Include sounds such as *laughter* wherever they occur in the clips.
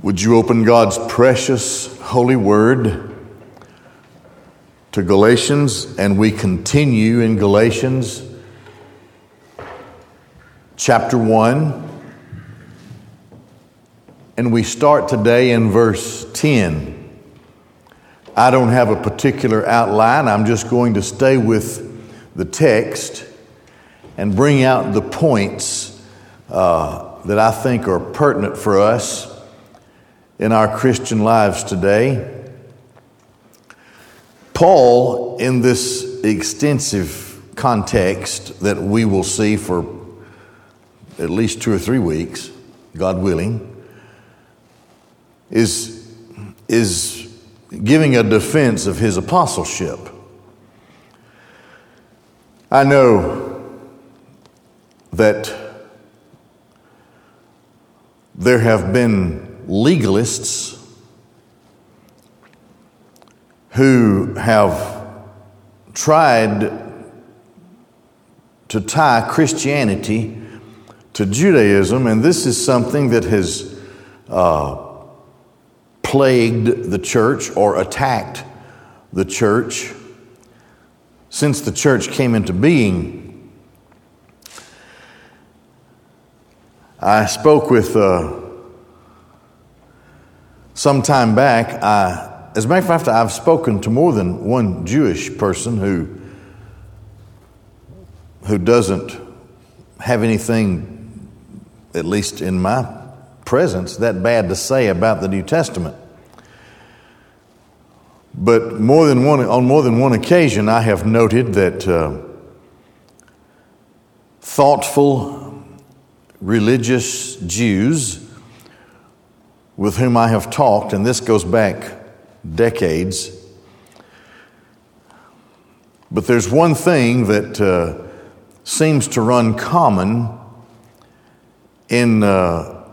Would you open God's precious holy word to Galatians? And we continue in Galatians chapter 1. And we start today in verse 10. I don't have a particular outline, I'm just going to stay with the text and bring out the points uh, that I think are pertinent for us in our Christian lives today. Paul, in this extensive context that we will see for at least two or three weeks, God willing, is, is giving a defense of his apostleship. I know that there have been legalists who have tried to tie Christianity to Judaism, and this is something that has uh, plagued the church or attacked the church since the church came into being. I spoke with uh, some time back, I, as a matter of fact, I've spoken to more than one Jewish person who, who doesn't have anything, at least in my presence, that bad to say about the New Testament. But more than one, on more than one occasion, I have noted that uh, thoughtful religious Jews with whom I have talked, and this goes back decades. But there's one thing that uh, seems to run common in uh,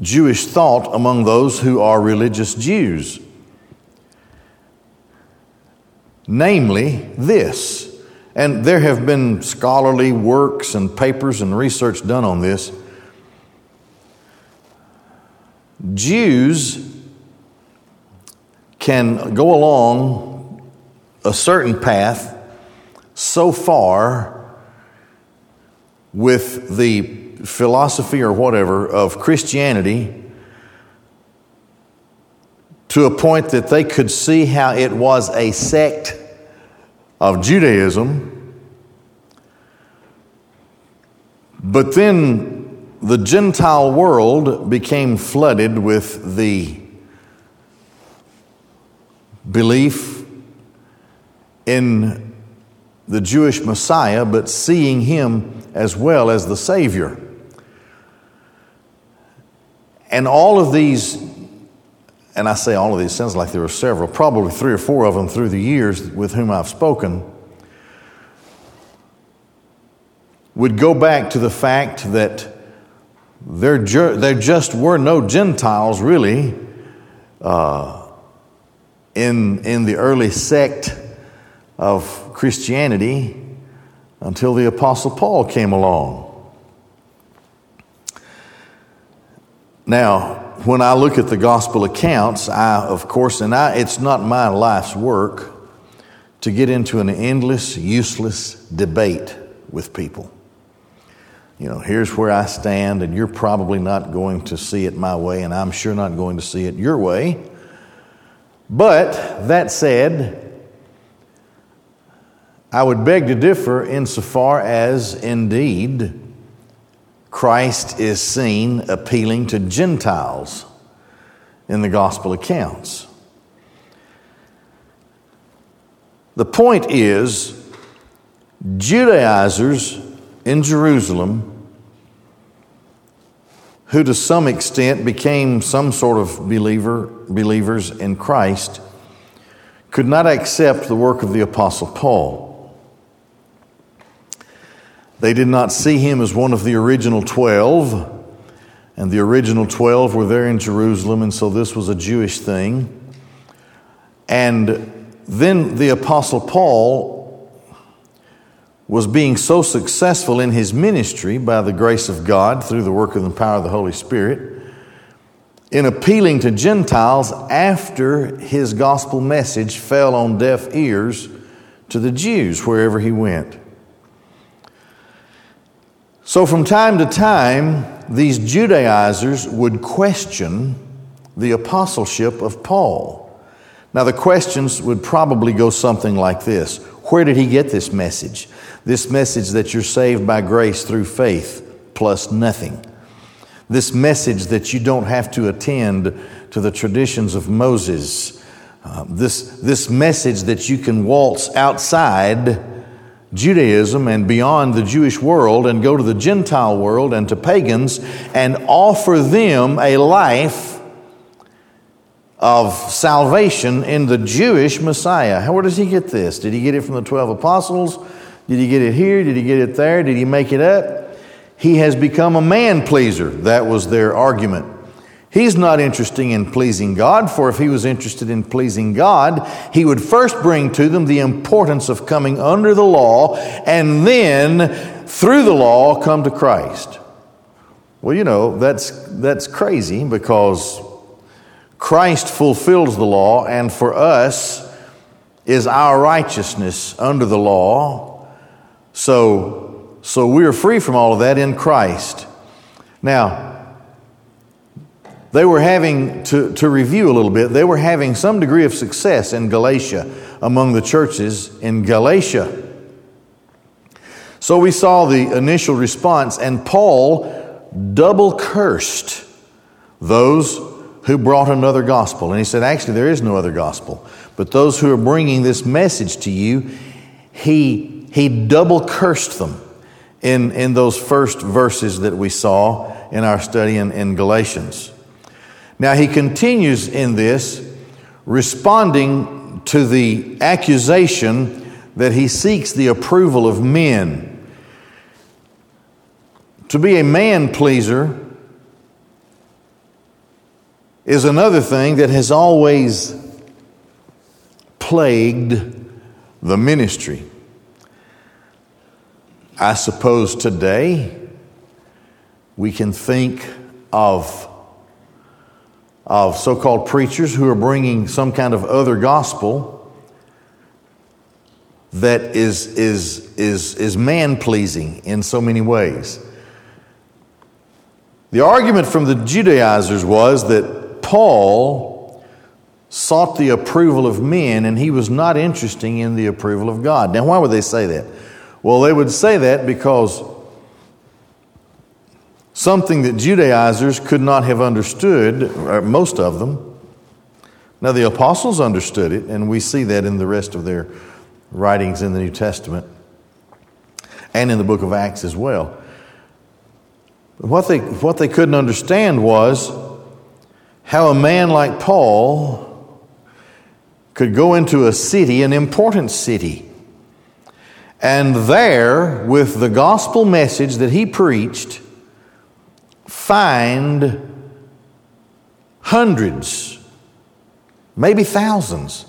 Jewish thought among those who are religious Jews. Namely, this. And there have been scholarly works and papers and research done on this. Jews can go along a certain path so far with the philosophy or whatever of Christianity to a point that they could see how it was a sect of Judaism. But then the Gentile world became flooded with the belief in the Jewish Messiah, but seeing him as well as the Savior. And all of these, and I say all of these, sounds like there were several, probably three or four of them through the years with whom I've spoken, would go back to the fact that there, ju- there just were no Gentiles really uh, in, in the early sect of Christianity until the Apostle Paul came along. Now, when I look at the gospel accounts, I, of course, and I, it's not my life's work to get into an endless, useless debate with people you know, here's where I stand, and you're probably not going to see it my way, and I'm sure not going to see it your way. But that said, I would beg to differ insofar as indeed Christ is seen appealing to Gentiles in the gospel accounts. The point is, Judaizers in Jerusalem who to some extent became some sort of believer, believers in Christ, could not accept the work of the Apostle Paul. They did not see him as one of the original twelve, and the original twelve were there in Jerusalem, and so this was a Jewish thing. And then the Apostle Paul was being so successful in his ministry by the grace of God through the work of the power of the Holy Spirit in appealing to Gentiles after his gospel message fell on deaf ears to the Jews wherever he went. So, from time to time, these Judaizers would question the apostleship of Paul. Now, the questions would probably go something like this Where did he get this message? This message that you're saved by grace through faith plus nothing. This message that you don't have to attend to the traditions of Moses. Uh, this, this message that you can waltz outside Judaism and beyond the Jewish world and go to the Gentile world and to pagans and offer them a life of salvation in the Jewish Messiah. Where does he get this? Did he get it from the 12 apostles? Did he get it here? Did he get it there? Did he make it up? He has become a man pleaser. That was their argument. He's not interested in pleasing God, for if he was interested in pleasing God, he would first bring to them the importance of coming under the law and then, through the law, come to Christ. Well, you know, that's, that's crazy because Christ fulfills the law, and for us is our righteousness under the law. So, so we are free from all of that in Christ. Now, they were having, to, to review a little bit, they were having some degree of success in Galatia among the churches in Galatia. So we saw the initial response, and Paul double cursed those who brought another gospel. And he said, Actually, there is no other gospel. But those who are bringing this message to you, he, he double cursed them in, in those first verses that we saw in our study in, in Galatians. Now he continues in this, responding to the accusation that he seeks the approval of men. To be a man pleaser is another thing that has always plagued the ministry. I suppose today we can think of of so called preachers who are bringing some kind of other gospel that is, is, is, is man pleasing in so many ways. The argument from the Judaizers was that Paul sought the approval of men and he was not interested in the approval of God. Now, why would they say that? Well, they would say that because something that Judaizers could not have understood, most of them. Now, the apostles understood it, and we see that in the rest of their writings in the New Testament and in the book of Acts as well. What they, what they couldn't understand was how a man like Paul could go into a city, an important city, and there, with the gospel message that he preached, find hundreds, maybe thousands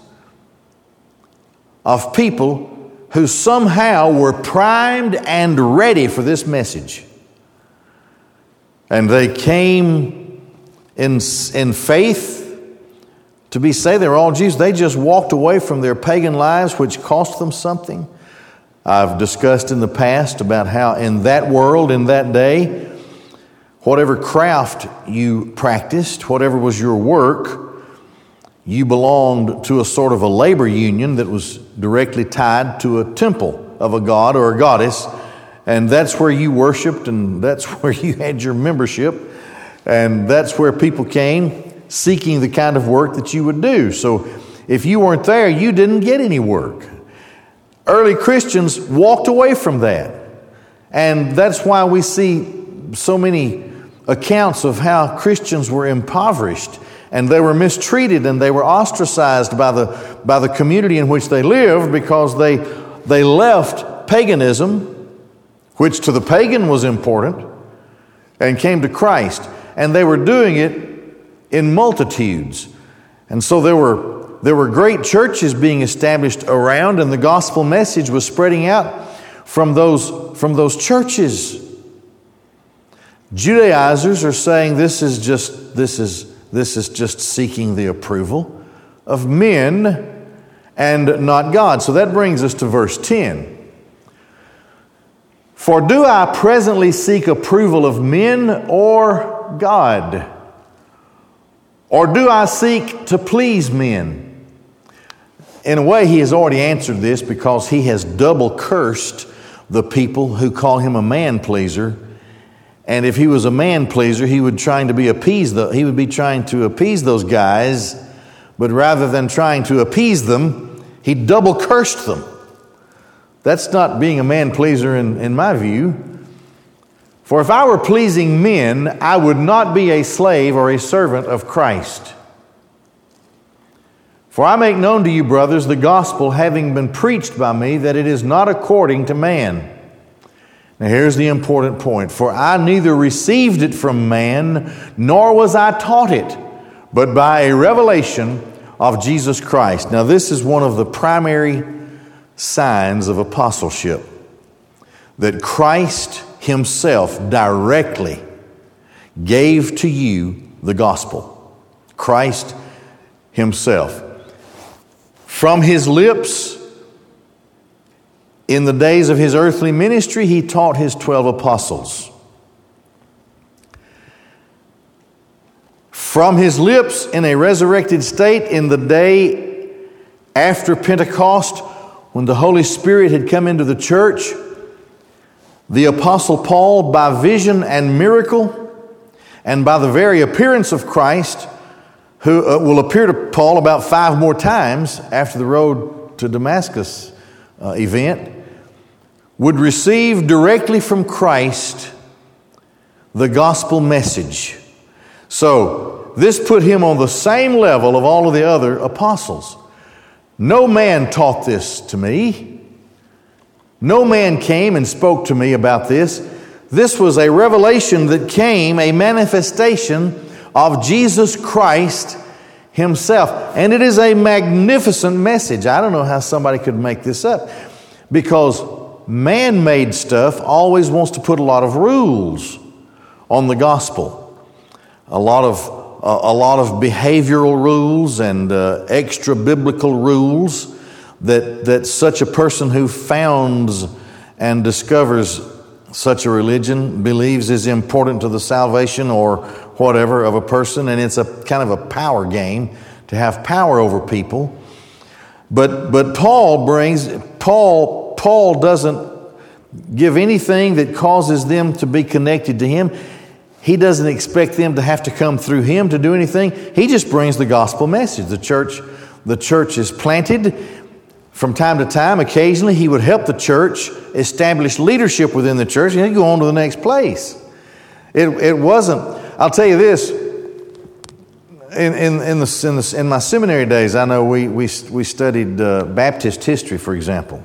of people who somehow were primed and ready for this message. And they came in, in faith to be saved. They were all Jews. They just walked away from their pagan lives, which cost them something. I've discussed in the past about how in that world, in that day, Whatever craft you practiced, whatever was your work, you belonged to a sort of a labor union that was directly tied to a temple of a god or a goddess. And that's where you worshiped, and that's *laughs* where you had your membership, and that's where people came seeking the kind of work that you would do. So if you weren't there, you didn't get any work. Early Christians walked away from that. And that's why we see so many accounts of how Christians were impoverished and they were mistreated and they were ostracized by the, by the community in which they lived because they, they left paganism, which to the pagan was important, and came to Christ. And they were doing it in multitudes. And so there were, there were great churches being established around, and the gospel message was spreading out from those, from those churches. Judaizers are saying this is just this is this is just seeking the approval of men and not God. So that brings us to verse 10. For do I presently seek approval of men or God? Or do I seek to please men? In a way, he has already answered this because he has double cursed the people who call him a man pleaser. And if he was a man pleaser, he would trying to be appease the, he would be trying to appease those guys, but rather than trying to appease them, he double cursed them. That's not being a man pleaser in, in my view. For if I were pleasing men, I would not be a slave or a servant of Christ. For I make known to you, brothers, the gospel having been preached by me, that it is not according to man. Now, here's the important point For I neither received it from man, nor was I taught it, but by a revelation of Jesus Christ. Now, this is one of the primary signs of apostleship that Christ Himself directly gave to you the gospel. Christ Himself. From His lips, in the days of His earthly ministry, He taught His 12 apostles. From His lips, in a resurrected state, in the day after Pentecost, when the Holy Spirit had come into the church, the Apostle Paul, by vision and miracle, and by the very appearance of Christ, who uh, will appear to Paul about five more times after the road to Damascus uh, event, would receive directly from Christ the gospel message. So, this put him on the same level of all of the other apostles. No man taught this to me. No man came and spoke to me about this. This was a revelation that came, a manifestation of Jesus Christ Himself. And it is a magnificent message. I don't know how somebody could make this up because man made stuff always wants to put a lot of rules on the gospel, a lot of a lot of behavioral rules and uh, extra biblical rules that, that such a person who founds and discovers such a religion believes is important to the salvation or whatever of a person, and it's a kind of a power game to have power over people. But, but Paul brings, Paul, Paul doesn't give anything that causes them to be connected to him. He doesn't expect them to have to come through him to do anything. He just brings the gospel message. The church, the church is planted. From time to time, occasionally, he would help the church establish leadership within the church, and he'd go on to the next place. It, it wasn't, I'll tell you this, in, in, in, the, in, the, in my seminary days, I know we, we, we studied uh, Baptist history, for example.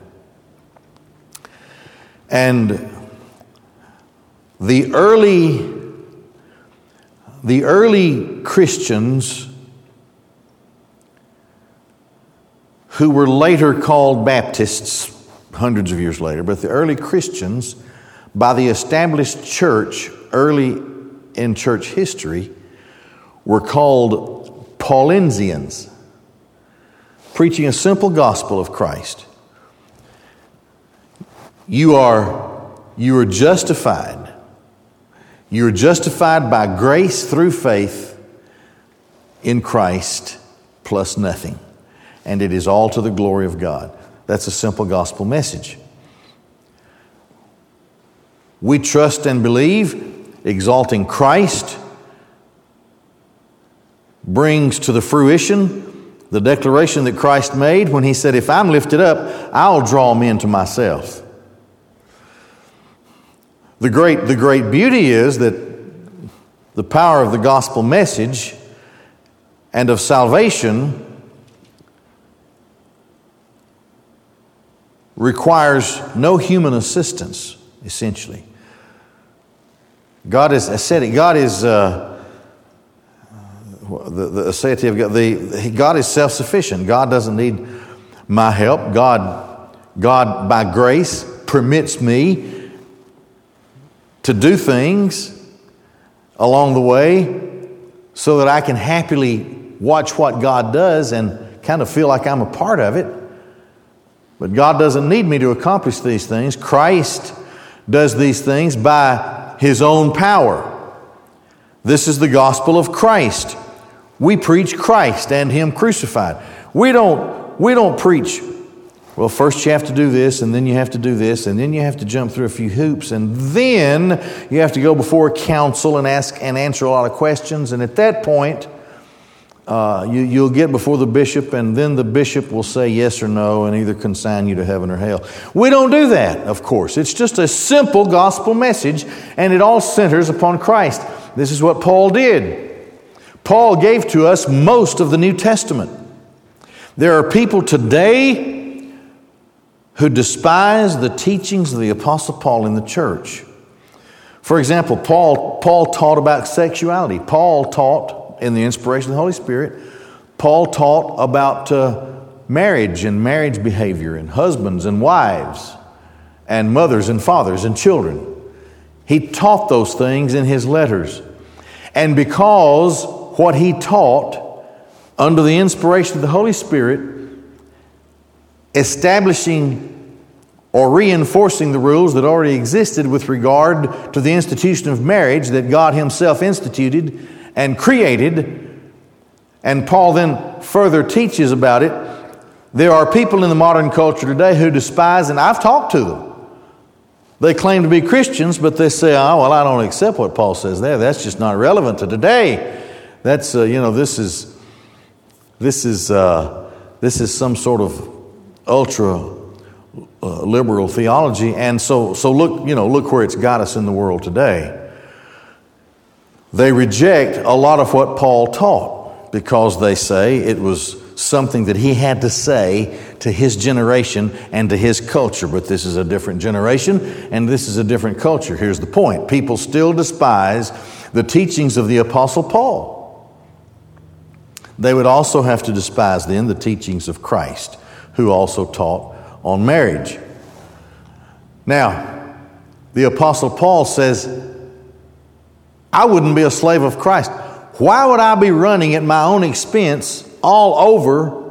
And the early the early Christians who were later called Baptists hundreds of years later, but the early Christians, by the established church early in church history, were called Paulicians, preaching a simple gospel of Christ. You are, you are justified you are justified by grace through faith in Christ plus nothing. And it is all to the glory of God. That's a simple gospel message. We trust and believe, exalting Christ brings to the fruition the declaration that Christ made when he said, If I'm lifted up, I'll draw men to myself. The great, the great beauty is that the power of the gospel message and of salvation requires no human assistance, essentially. God is ascetic. God is uh, the, the aseity of God. The, God is self sufficient. God doesn't need my help. God, God, by grace, permits me to do things along the way so that I can happily watch what God does and kind of feel like I'm a part of it. But God doesn't need me to accomplish these things. Christ does these things by His own power. This is the gospel of Christ. We preach Christ and Him crucified. We don't, we don't preach, well, first you have to do this, and then you have to do this, and then you have to jump through a few hoops, and then you have to go before a council and ask and answer a lot of questions. And at that point, uh, you, you'll get before the bishop, and then the bishop will say yes or no and either consign you to heaven or hell. We don't do that, of course. It's just a simple gospel message, and it all centers upon Christ. This is what Paul did. Paul gave to us most of the New Testament. There are people today who despise the teachings of the Apostle Paul in the church. For example, Paul, Paul taught about sexuality. Paul taught, in the inspiration of the Holy Spirit, Paul taught about uh, marriage and marriage behavior, and husbands and wives, and mothers and fathers and children. He taught those things in his letters. And because what he taught under the inspiration of the Holy Spirit, establishing or reinforcing the rules that already existed with regard to the institution of marriage that God Himself instituted and created. And Paul then further teaches about it. There are people in the modern culture today who despise, and I've talked to them. They claim to be Christians, but they say, oh, well, I don't accept what Paul says there. That's just not relevant to today. That's, uh, you know, this is, this is, uh, this is some sort of ultra uh, liberal theology. And so, so look, you know, look where it's got us in the world today. They reject a lot of what Paul taught because they say it was something that he had to say to his generation and to his culture. But this is a different generation and this is a different culture. Here's the point people still despise the teachings of the Apostle Paul. They would also have to despise then the teachings of Christ, who also taught on marriage. Now, the Apostle Paul says, I wouldn't be a slave of Christ. Why would I be running at my own expense all over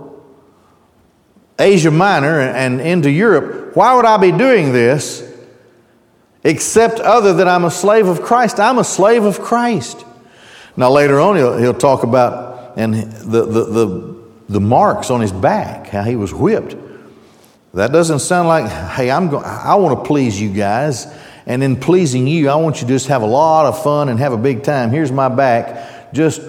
Asia Minor and into Europe. Why would I be doing this except other than I'm a slave of Christ? I'm a slave of Christ. Now, later on, he'll, he'll talk about and the, the, the, the marks on his back, how he was whipped. That doesn't sound like, hey, I'm going, I want to please you guys. And in pleasing you, I want you to just have a lot of fun and have a big time. Here's my back. Just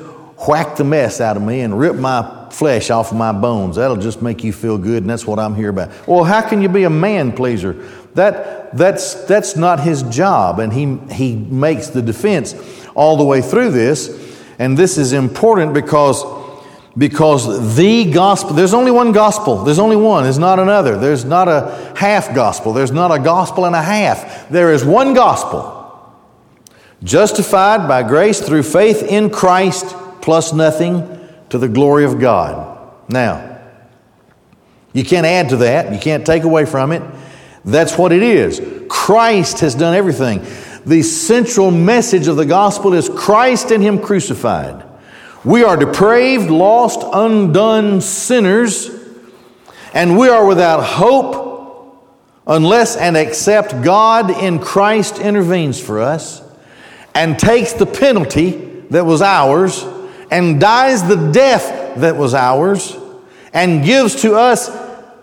whack the mess out of me and rip my flesh off of my bones. That'll just make you feel good, and that's what I'm here about. Well, how can you be a man pleaser? That, that's, that's not his job, and he, he makes the defense all the way through this. And this is important because, because the gospel, there's only one gospel. There's only one. There's not another. There's not a half gospel. There's not a gospel and a half. There is one gospel. Justified by grace through faith in Christ plus nothing to the glory of God. Now, you can't add to that, you can't take away from it. That's what it is. Christ has done everything. The central message of the gospel is Christ and Him crucified. We are depraved, lost, undone sinners, and we are without hope unless and except God in Christ intervenes for us and takes the penalty that was ours and dies the death that was ours and gives to us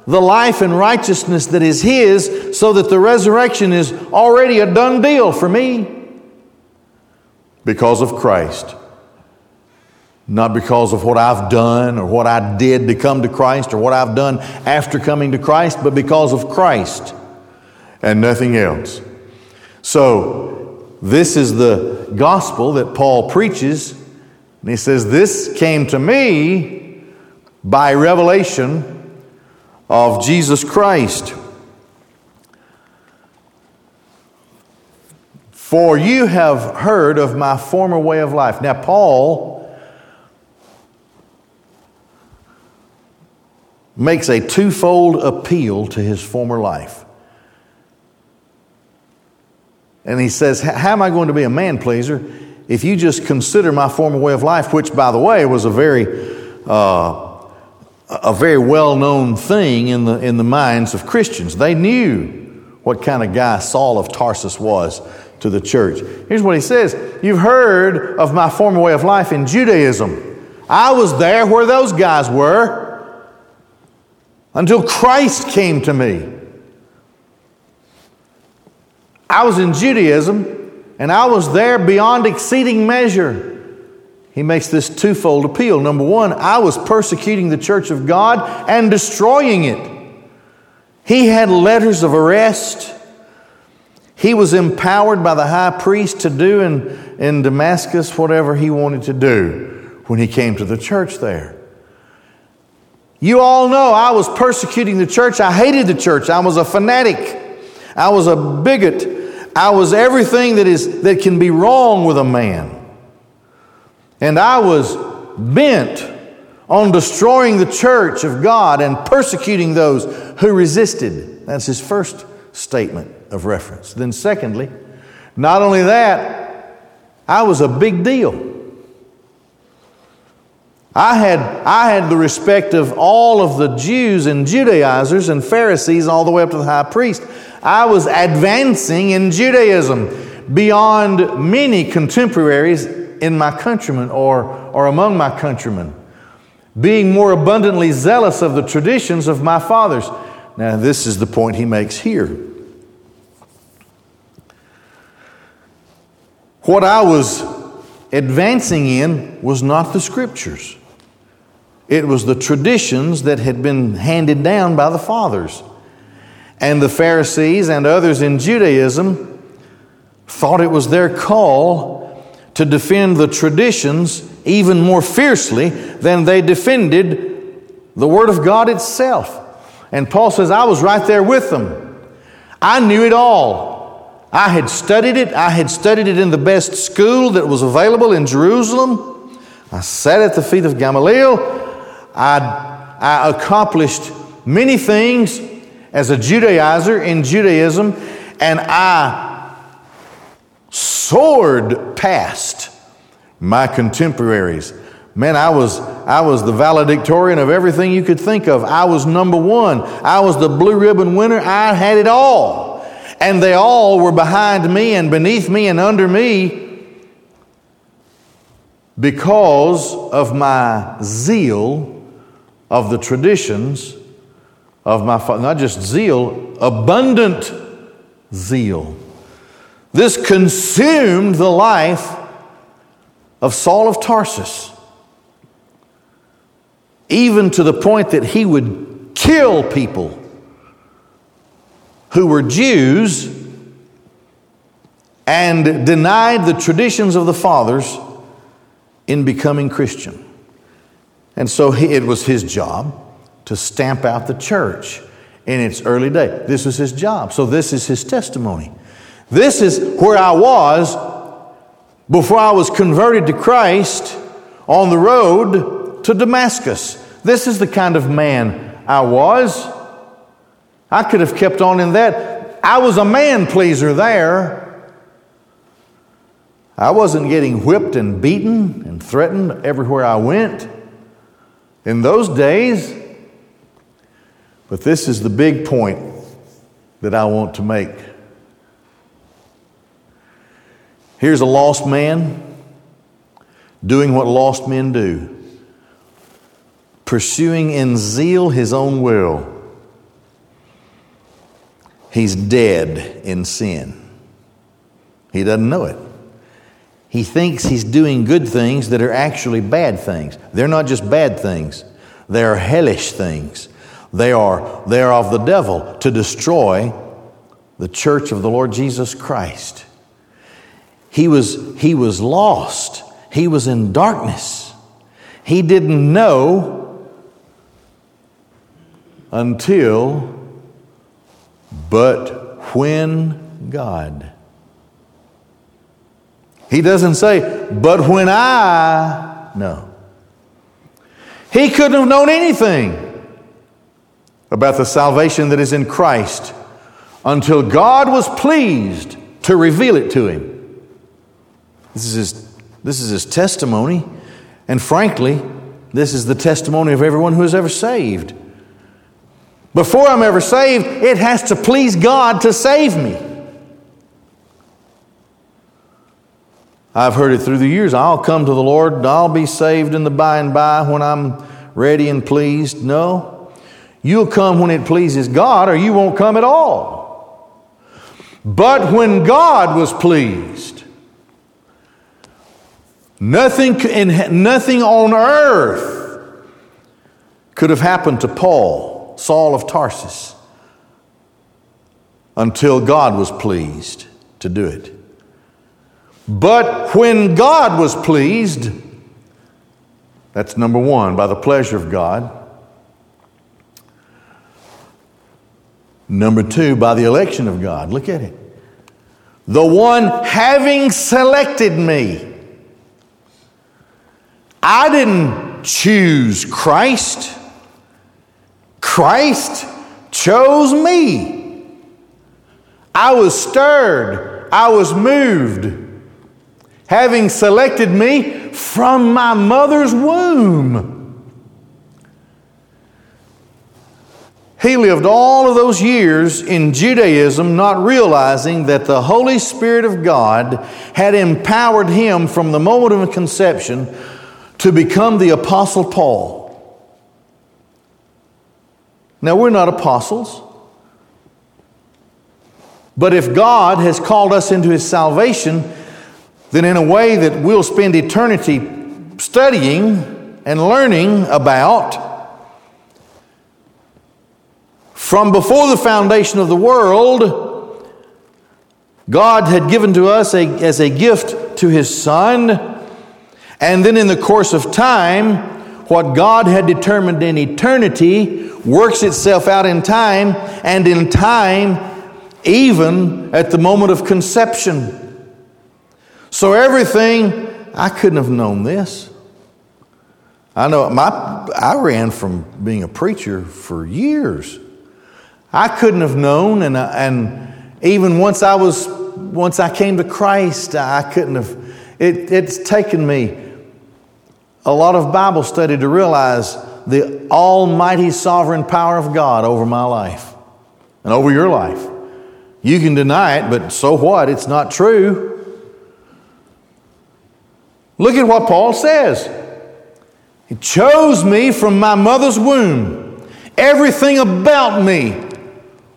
the life and righteousness that is His, so that the resurrection is already a done deal for me because of Christ. Not because of what I've done or what I did to come to Christ or what I've done after coming to Christ, but because of Christ and nothing else. So, this is the gospel that Paul preaches and he says, This came to me by revelation of Jesus Christ. For you have heard of my former way of life. Now, Paul makes a twofold appeal to his former life. And he says, How am I going to be a man pleaser? if you just consider my former way of life, which, by the way, was a very uh, a very well known thing in the, in the minds of Christians. They knew what kind of guy Saul of Tarsus was to the church. Here's what he says You've heard of my former way of life in Judaism. I was there where those guys were until Christ came to me. I was in Judaism and I was there beyond exceeding measure. He makes this twofold appeal. Number one, I was persecuting the church of God and destroying it. He had letters of arrest. He was empowered by the high priest to do in, in Damascus whatever he wanted to do when he came to the church there. You all know I was persecuting the church. I hated the church. I was a fanatic. I was a bigot. I was everything that, is, that can be wrong with a man. And I was bent on destroying the church of God and persecuting those who resisted. That's his first statement of reference. Then, secondly, not only that, I was a big deal. I had, I had the respect of all of the Jews and Judaizers and Pharisees, all the way up to the high priest. I was advancing in Judaism beyond many contemporaries in my countrymen or, or among my countrymen, being more abundantly zealous of the traditions of my fathers. Now, this is the point he makes here. What I was advancing in was not the scriptures. It was the traditions that had been handed down by the fathers. And the Pharisees and others in Judaism thought it was their call to defend the traditions even more fiercely than they defended the Word of God itself. And Paul says, I was right there with them. I knew it all. I had studied it. I had studied it in the best school that was available in Jerusalem. I sat at the feet of Gamaliel. I, I accomplished many things as a Judaizer in Judaism, and I soared past my contemporaries. Man, I was, I was the valedictorian of everything you could think of. I was number one. I was the blue ribbon winner. I had it all. And they all were behind me and beneath me and under me because of my zeal of the traditions of my father. Not just zeal, abundant zeal. This consumed the life of Saul of Tarsus, even to the point that he would kill people who were Jews and denied the traditions of the fathers in becoming Christian. And so he, it was his job to stamp out the church in its early day. This was his job. So this is his testimony. This is where I was before I was converted to Christ on the road to Damascus. This is the kind of man I was. I could have kept on in that. I was a man pleaser there. I wasn't getting whipped and beaten and threatened everywhere I went in those days. But this is the big point that I want to make. Here's a lost man doing what lost men do pursuing in zeal his own will. He's dead in sin. He doesn't know it. He thinks he's doing good things that are actually bad things. They're not just bad things, they are hellish things. They are, they are of the devil to destroy the church of the Lord Jesus Christ. He was, he was lost. He was in darkness. He didn't know until, but when God. He doesn't say, but when I. No. He couldn't have known anything about the salvation that is in Christ until God was pleased to reveal it to him. This is his this is his testimony. And frankly, this is the testimony of everyone who is ever saved. Before I'm ever saved, it has to please God to save me. I've heard it through the years. I'll come to the Lord, I'll be saved in the by and by when I'm ready and pleased. No. You'll come when it pleases God, or you won't come at all. But when God was pleased, nothing, nothing on earth could have happened to Paul, Saul of Tarsus, until God was pleased to do it. But when God was pleased, that's number one, by the pleasure of God. Number two, by the election of God. Look at it. The one having selected me. I didn't choose Christ, Christ chose me. I was stirred, I was moved having selected me from my mother's womb. He lived all of those years in Judaism, not realizing that the Holy Spirit of God had empowered him from the moment of conception to become the Apostle Paul. Now, we're not apostles. But if God has called us into His salvation, then in a way that we'll spend eternity studying and learning about from before the foundation of the world, God had given to us a, as a gift to His Son. And then in the course of time, what God had determined in eternity works itself out in time, and in time, even at the moment of conception. So everything, I couldn't have known this. I know my, I ran from being a preacher for years. I couldn't have known, and, and even once I was, once I came to Christ, I couldn't have. It, it's taken me a lot of Bible study to realize the almighty sovereign power of God over my life and over your life. You can deny it, but so what? It's not true. Look at what Paul says. He chose me from my mother's womb. Everything about me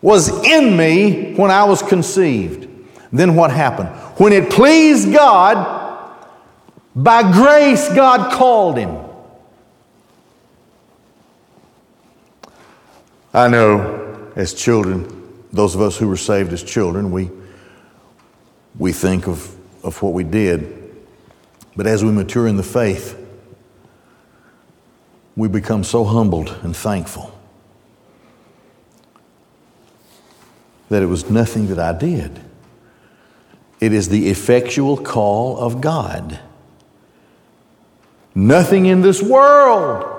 was in me when I was conceived. Then what happened? When it pleased God, by grace, God called him. I know as children, those of us who were saved as children, we, we think of, of what we did. But as we mature in the faith, we become so humbled and thankful that it was nothing that I did. It is the effectual call of God. Nothing in this world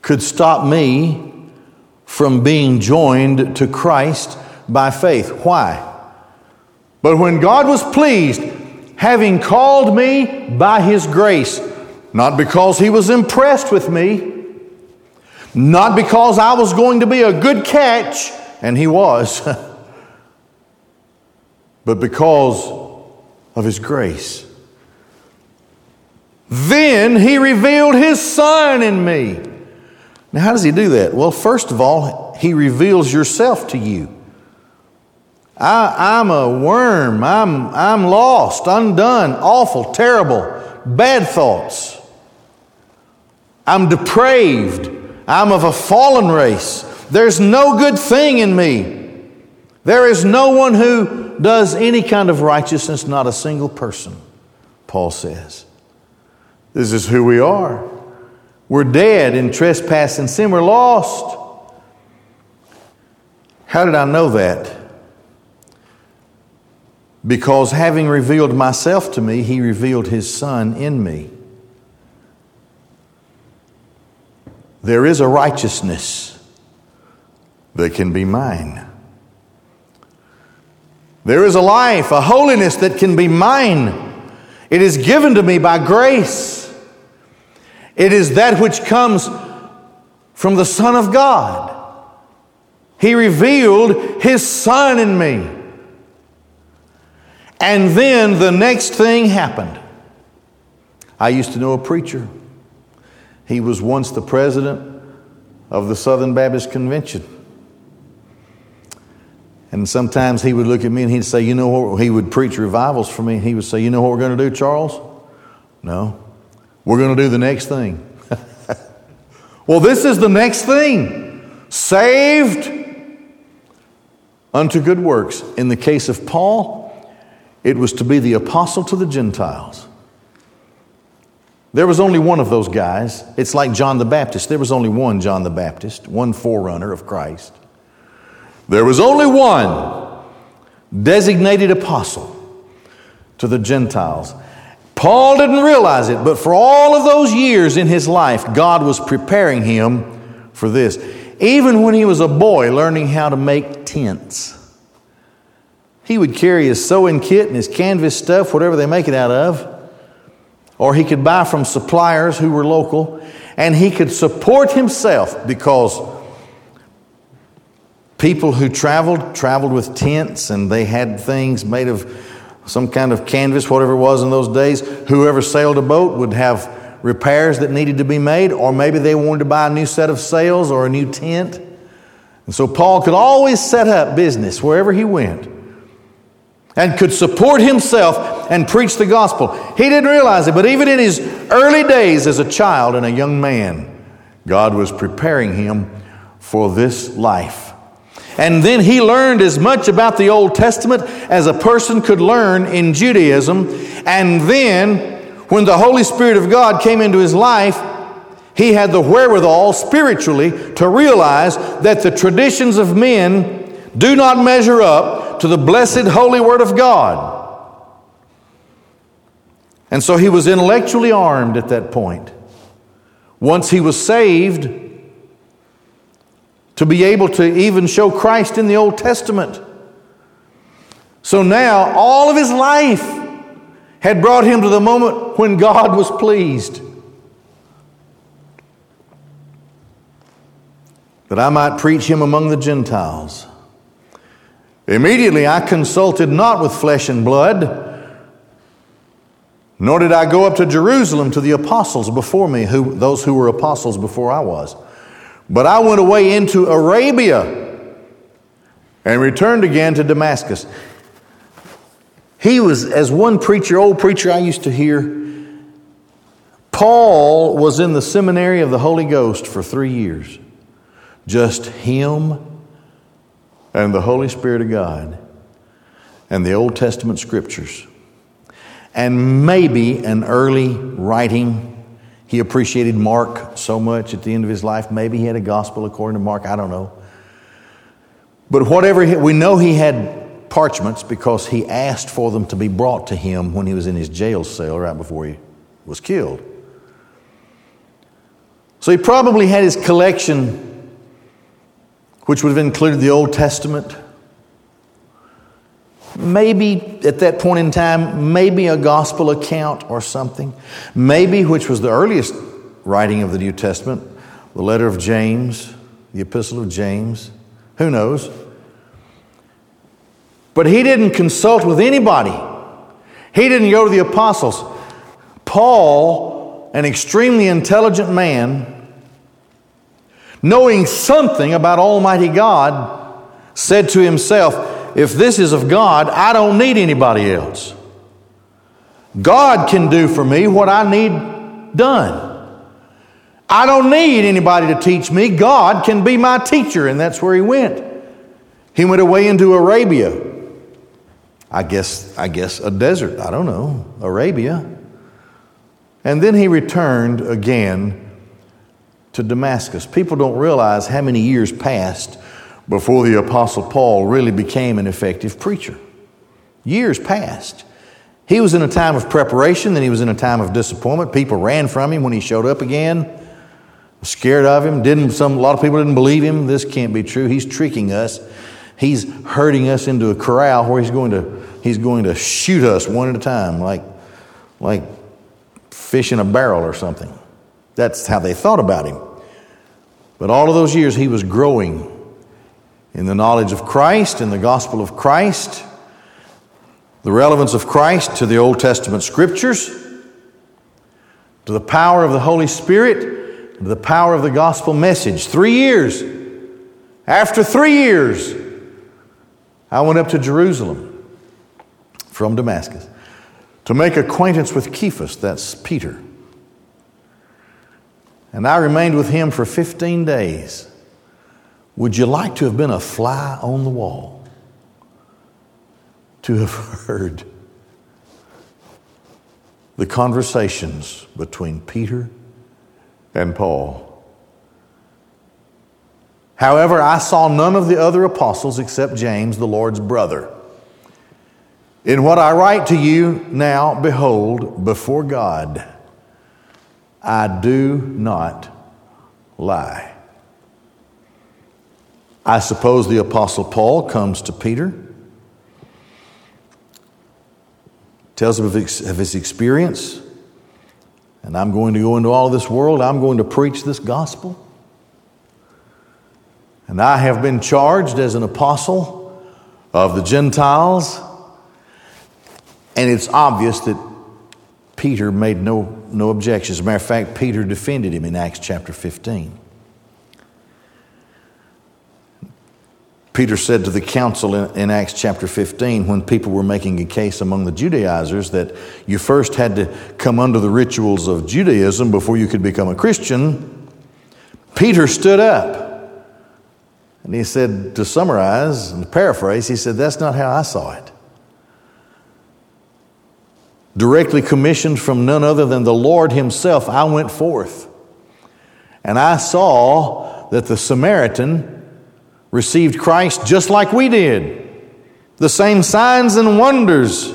could stop me from being joined to Christ by faith. Why? But when God was pleased, having called me by his grace, not because he was impressed with me, not because I was going to be a good catch, and he was, *laughs* but because of his grace. Then he revealed his son in me. Now, how does he do that? Well, first of all, he reveals yourself to you. I, am a worm. I'm, I'm lost, undone, awful, terrible, bad thoughts. I'm depraved. I'm of a fallen race. There's no good thing in me. There is no one who does any kind of righteousness, not a single person, Paul says. This is who we are. We're dead in trespass and sin. We're lost. How did I know that? Because having revealed myself to me, he revealed his son in me. There is a righteousness that can be mine. There is a life, a holiness that can be mine. It is given to me by grace. It is that which comes from the Son of God. He revealed His Son in me. And then the next thing happened. I used to know a preacher. He was once the president of the Southern Baptist Convention. And sometimes he would look at me and he'd say, You know what? He would preach revivals for me. He would say, You know what we're going to do, Charles? No. We're going to do the next thing. *laughs* well, this is the next thing saved unto good works. In the case of Paul, it was to be the apostle to the Gentiles. There was only one of those guys. It's like John the Baptist. There was only one John the Baptist, one forerunner of Christ. There was only one designated apostle to the Gentiles. Paul didn't realize it, but for all of those years in his life, God was preparing him for this. Even when he was a boy learning how to make tents, he would carry his sewing kit and his canvas stuff, whatever they make it out of, or he could buy from suppliers who were local, and he could support himself because people who traveled traveled with tents and they had things made of some kind of canvas, whatever it was in those days. Whoever sailed a boat would have repairs that needed to be made, or maybe they wanted to buy a new set of sails or a new tent. And so Paul could always set up business wherever he went and could support himself and preach the gospel. He didn't realize it, but even in his early days as a child and a young man, God was preparing him for this life. And then he learned as much about the Old Testament as a person could learn in Judaism. And then, when the Holy Spirit of God came into his life, he had the wherewithal spiritually to realize that the traditions of men do not measure up to the blessed holy Word of God. And so he was intellectually armed at that point. Once he was saved, to be able to even show Christ in the Old Testament. So now, all of his life had brought him to the moment when God was pleased. That I might preach him among the Gentiles. Immediately I consulted not with flesh and blood, nor did I go up to Jerusalem to the apostles before me, who, those who were apostles before I was. But I went away into Arabia and returned again to Damascus. He was, as one preacher, old preacher I used to hear, Paul was in the seminary of the Holy Ghost for three years. Just him and the Holy Spirit of God and the Old Testament scriptures. And maybe an early writing he appreciated Mark so much at the end of his life. Maybe he had a gospel according to Mark. I don't know. But whatever, he, we know he had parchments because he asked for them to be brought to him when he was in his jail cell right before he was killed. So he probably had his collection, which would have included the Old Testament, maybe at that point in time, maybe a gospel account or something. Maybe, which was the earliest writing of the New Testament, the letter of James, the epistle of James. Who knows? But he didn't consult with anybody. He didn't go to the apostles. Paul, an extremely intelligent man, knowing something about Almighty God, said to himself, if this is of God, I don't need anybody else. God can do for me what I need done. I don't need anybody to teach me. God can be my teacher, and that's where he went. He went away into Arabia. I guess, I guess a desert, I don't know, Arabia. And then he returned again to Damascus. People don't realize how many years passed before the Apostle Paul really became an effective preacher. Years passed. He was in a time of preparation, then he was in a time of disappointment. People ran from him when he showed up again, scared of him. Didn't some a lot of people didn't believe him. This can't be true. He's tricking us. He's herding us into a corral where he's going to, he's going to shoot us one at a time, like, like fish in a barrel or something. That's how they thought about him. But all of those years, he was growing in the knowledge of Christ, in the gospel of Christ, the relevance of Christ to the Old Testament scriptures, to the power of the Holy Spirit, to the power of the gospel message. Three years. After three years, I went up to Jerusalem from Damascus to make acquaintance with Cephas, that's Peter. And I remained with him for 15 days. Would you like to have been a fly on the wall? To have *laughs* heard the conversations between Peter and Paul. However, I saw none of the other apostles except James, the Lord's brother. In what I write to you now, behold, before God, I do not lie. I suppose the Apostle Paul comes to Peter, tells him of his experience, and I'm going to go into all this world, I'm going to preach this gospel. And I have been charged as an apostle of the Gentiles, and it's obvious that Peter made no, no objections. As a matter of fact, Peter defended him in Acts chapter 15. Peter said to the council in, in, Acts chapter 15, when people were making a case among the Judaizers that you first had to come under the rituals of Judaism before you could become a Christian, Peter stood up. And he said, to summarize and paraphrase, he said, That's not how I saw it. Directly commissioned from none other than the Lord Himself, I went forth. And I saw that the Samaritan received Christ just like we did. The same signs and wonders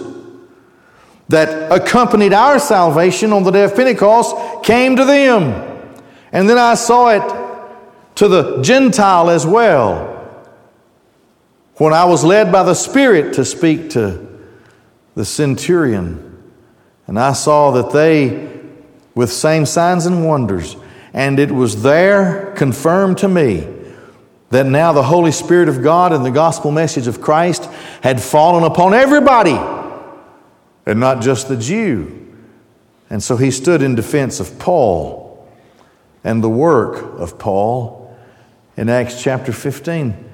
that accompanied our salvation on the day of Pentecost came to them. And then I saw it to the Gentile as well. When I was led by the Spirit to speak to the centurion, and I saw that they, with same signs and wonders, and it was there confirmed to me that now the Holy Spirit of God and the gospel message of Christ had fallen upon everybody and not just the Jew. And so he stood in defense of Paul and the work of Paul in Acts chapter 15.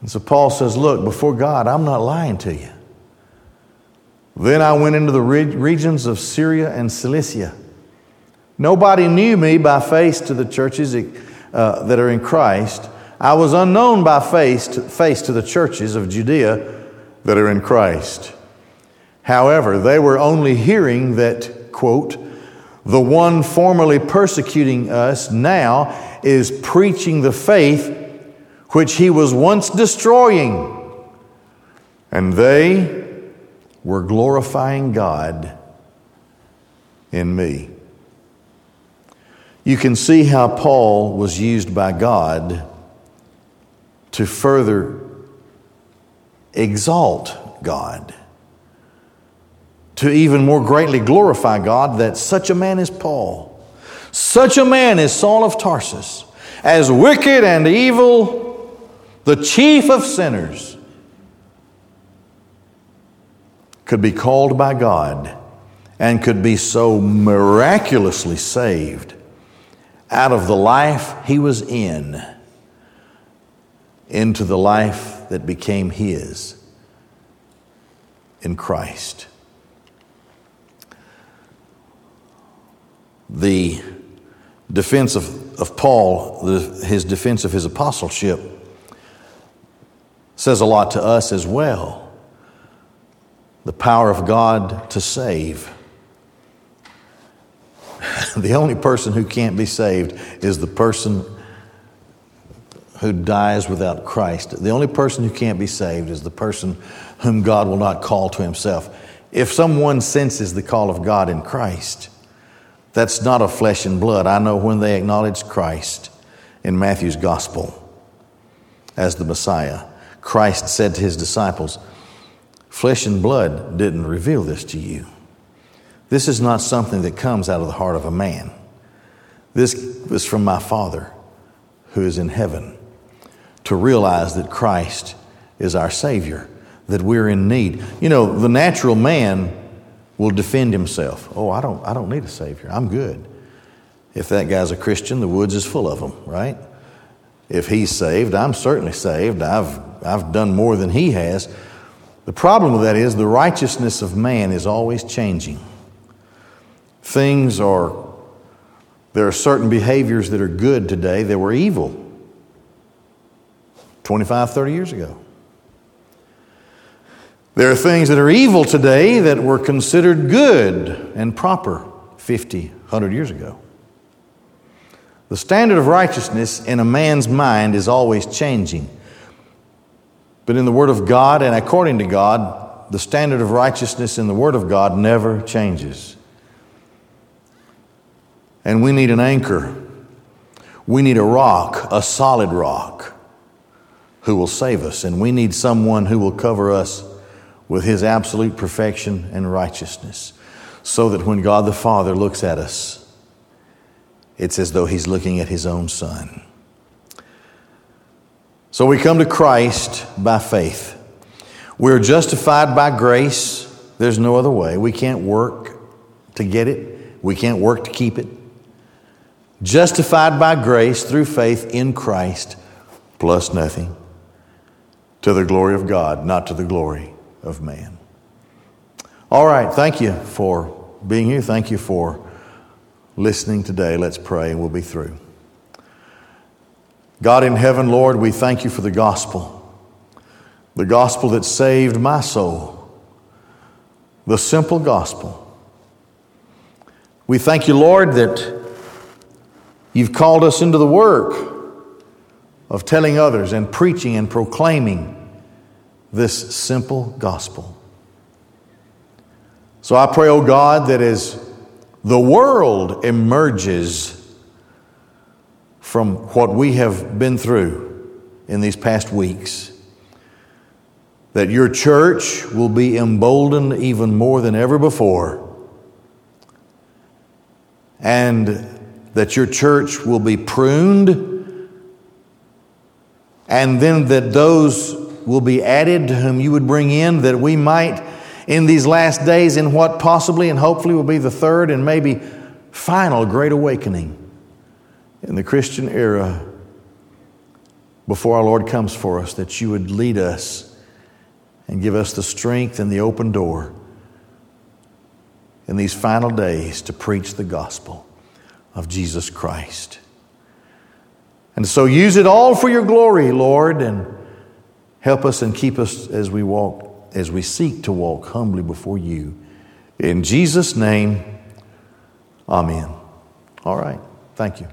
And so Paul says, Look, before God, I'm not lying to you. Then I went into the regions of Syria and Cilicia. Nobody knew me by face to the churches uh, that are in Christ. I was unknown by face to, face to the churches of Judea that are in Christ. However, they were only hearing that, quote, the one formerly persecuting us now is preaching the faith which he was once destroying. And they were glorifying God in me. You can see how Paul was used by God to further exalt God, to even more greatly glorify God, that such a man as Paul, such a man as Saul of Tarsus, as wicked and evil, the chief of sinners, could be called by God and could be so miraculously saved out of the life he was in into the life that became his in Christ. The defense of, of Paul, the, his defense of his apostleship, says a lot to us as well. The power of God to save. *laughs* the only person who can't be saved is the person who dies without Christ. The only person who can't be saved is the person whom God will not call to himself. If someone senses the call of God in Christ, that's not of flesh and blood. I know when they acknowledge Christ in Matthew's gospel as the Messiah. Christ said to his disciples, Flesh and blood didn't reveal this to you. This is not something that comes out of the heart of a man. This was from my Father who is in heaven. To realize that Christ is our Savior, that we're in need. You know, the natural man will defend himself. Oh, I don't, I don't need a Savior. I'm good. If that guy's a Christian, the woods is full of them, right? If he's saved, I'm certainly saved. I've, I've done more than he has. The problem with that is the righteousness of man is always changing. Things are, there are certain behaviors that are good today that were evil 25, 30 years ago. There are things that are evil today that were considered good and proper 50, 100 years ago. The standard of righteousness in a man's mind is always changing. But in the Word of God and according to God, the standard of righteousness in the Word of God never changes. And we need an anchor. We need a rock, a solid rock, who will save us. And we need someone who will cover us with his absolute perfection and righteousness. So that when God the Father looks at us, it's as though he's looking at his own son. So we come to Christ by faith. We're justified by grace. There's no other way. We can't work to get it, we can't work to keep it justified by grace through faith in Christ, plus nothing, to the glory of God, not to the glory of man. All right, thank you for being here. Thank you for listening today. Let's pray and we'll be through. God in heaven, Lord, we thank you for the gospel, the gospel that saved my soul, the simple gospel. We thank you, Lord, that You've called us into the work of telling others and preaching and proclaiming this simple gospel. So I pray, oh God, that as the world emerges from what we have been through in these past weeks, that your church will be emboldened even more than ever before. And that your church will be pruned, and then that those will be added to whom you would bring in, that we might, in these last days, in what possibly and hopefully will be the third and maybe final great awakening in the Christian era, before our Lord comes for us, that you would lead us and give us the strength and the open door in these final days to preach the gospel of Jesus Christ. And so use it all for your glory, Lord, and help us and keep us as we walk, as we seek to walk humbly before you. In Jesus' name, amen. All right. Thank you.